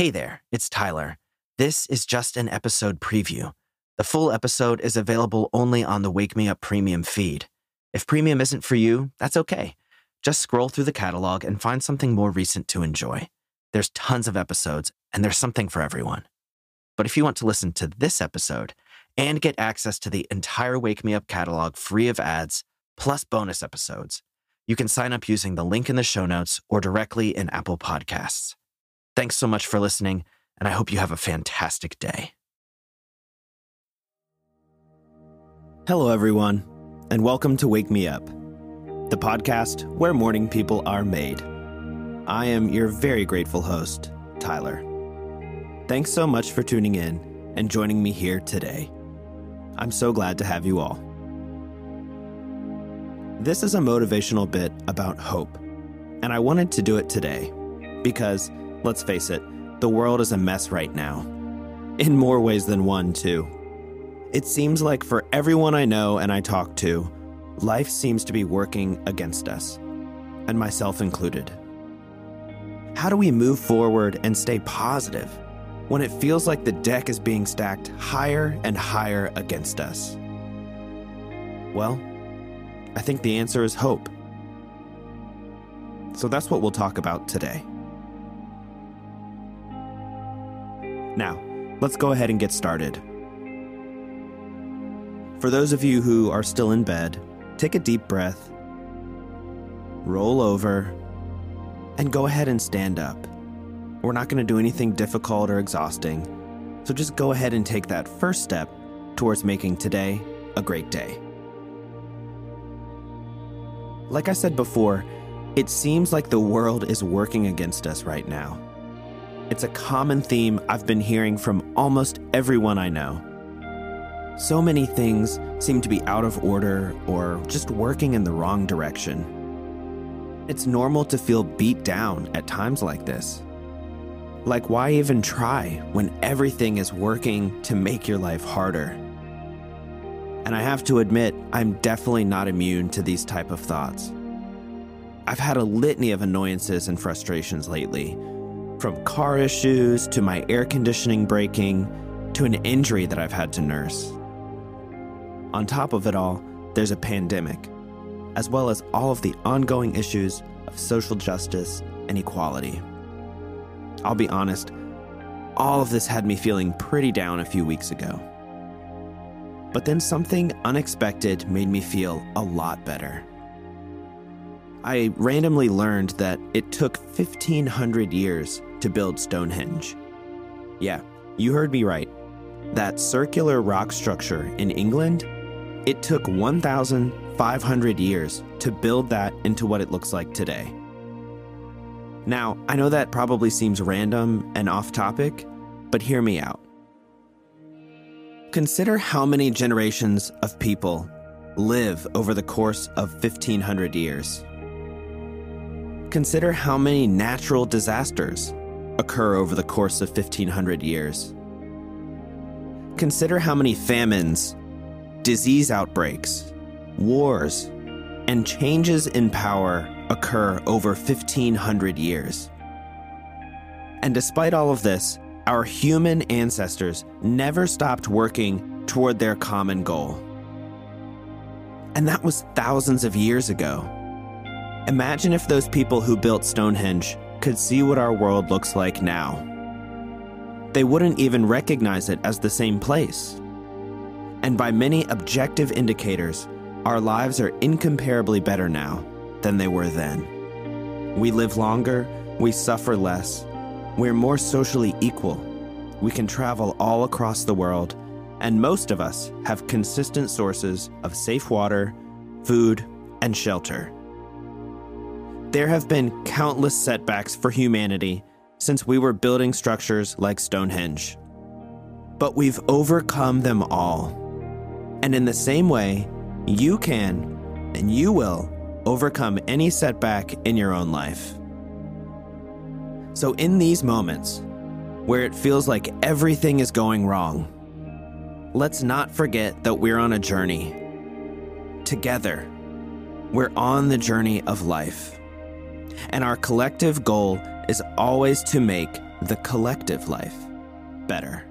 Hey there, it's Tyler. This is just an episode preview. The full episode is available only on the Wake Me Up Premium feed. If premium isn't for you, that's okay. Just scroll through the catalog and find something more recent to enjoy. There's tons of episodes, and there's something for everyone. But if you want to listen to this episode and get access to the entire Wake Me Up catalog free of ads, plus bonus episodes, you can sign up using the link in the show notes or directly in Apple Podcasts. Thanks so much for listening, and I hope you have a fantastic day. Hello, everyone, and welcome to Wake Me Up, the podcast where morning people are made. I am your very grateful host, Tyler. Thanks so much for tuning in and joining me here today. I'm so glad to have you all. This is a motivational bit about hope, and I wanted to do it today because, let's face it, the world is a mess right now. In more ways than one, too. It seems like for everyone I know and I talk to, life seems to be working against us, and myself included. How do we move forward and stay positive when it feels like the deck is being stacked higher and higher against us? Well, I think the answer is hope. So that's what we'll talk about today. Now, let's go ahead and get started. For those of you who are still in bed, take a deep breath, roll over, and go ahead and stand up. We're not going to do anything difficult or exhausting, so just go ahead and take that first step towards making today a great day. Like I said before, it seems like the world is working against us right now. It's a common theme I've been hearing from almost everyone I know. So many things seem to be out of order or just working in the wrong direction. It's normal to feel beat down at times like this. Like, why even try when everything is working to make your life harder? And I have to admit, I'm definitely not immune to these type of thoughts. I've had a litany of annoyances and frustrations lately, from car issues to my air conditioning breaking to an injury that I've had to nurse. On top of it all, there's a pandemic, as well as all of the ongoing issues of social justice and equality. I'll be honest, all of this had me feeling pretty down a few weeks ago. But then something unexpected made me feel a lot better. I randomly learned that it took 1500 years to build Stonehenge. Yeah, you heard me right. That circular rock structure in England, it took 1,500 years to build that into what it looks like today. Now, I know that probably seems random and off topic, but hear me out. Consider how many generations of people live over the course of 1500 years. Consider how many natural disasters occur over the course of 1500 years. Consider how many famines, disease outbreaks, wars, and changes in power occur over 1500 years. And despite all of this, our human ancestors never stopped working toward their common goal. And that was thousands of years ago. Imagine if those people who built Stonehenge could see what our world looks like now. They wouldn't even recognize it as the same place. And by many objective indicators, our lives are incomparably better now than they were then. We live longer, we suffer less, we're more socially equal. We can travel all across the world, and most of us have consistent sources of safe water, food, and shelter. There have been countless setbacks for humanity since we were building structures like Stonehenge. But we've overcome them all. And in the same way, you can and you will overcome any setback in your own life. So, in these moments where it feels like everything is going wrong, let's not forget that we're on a journey. Together, we're on the journey of life. And our collective goal is always to make the collective life better.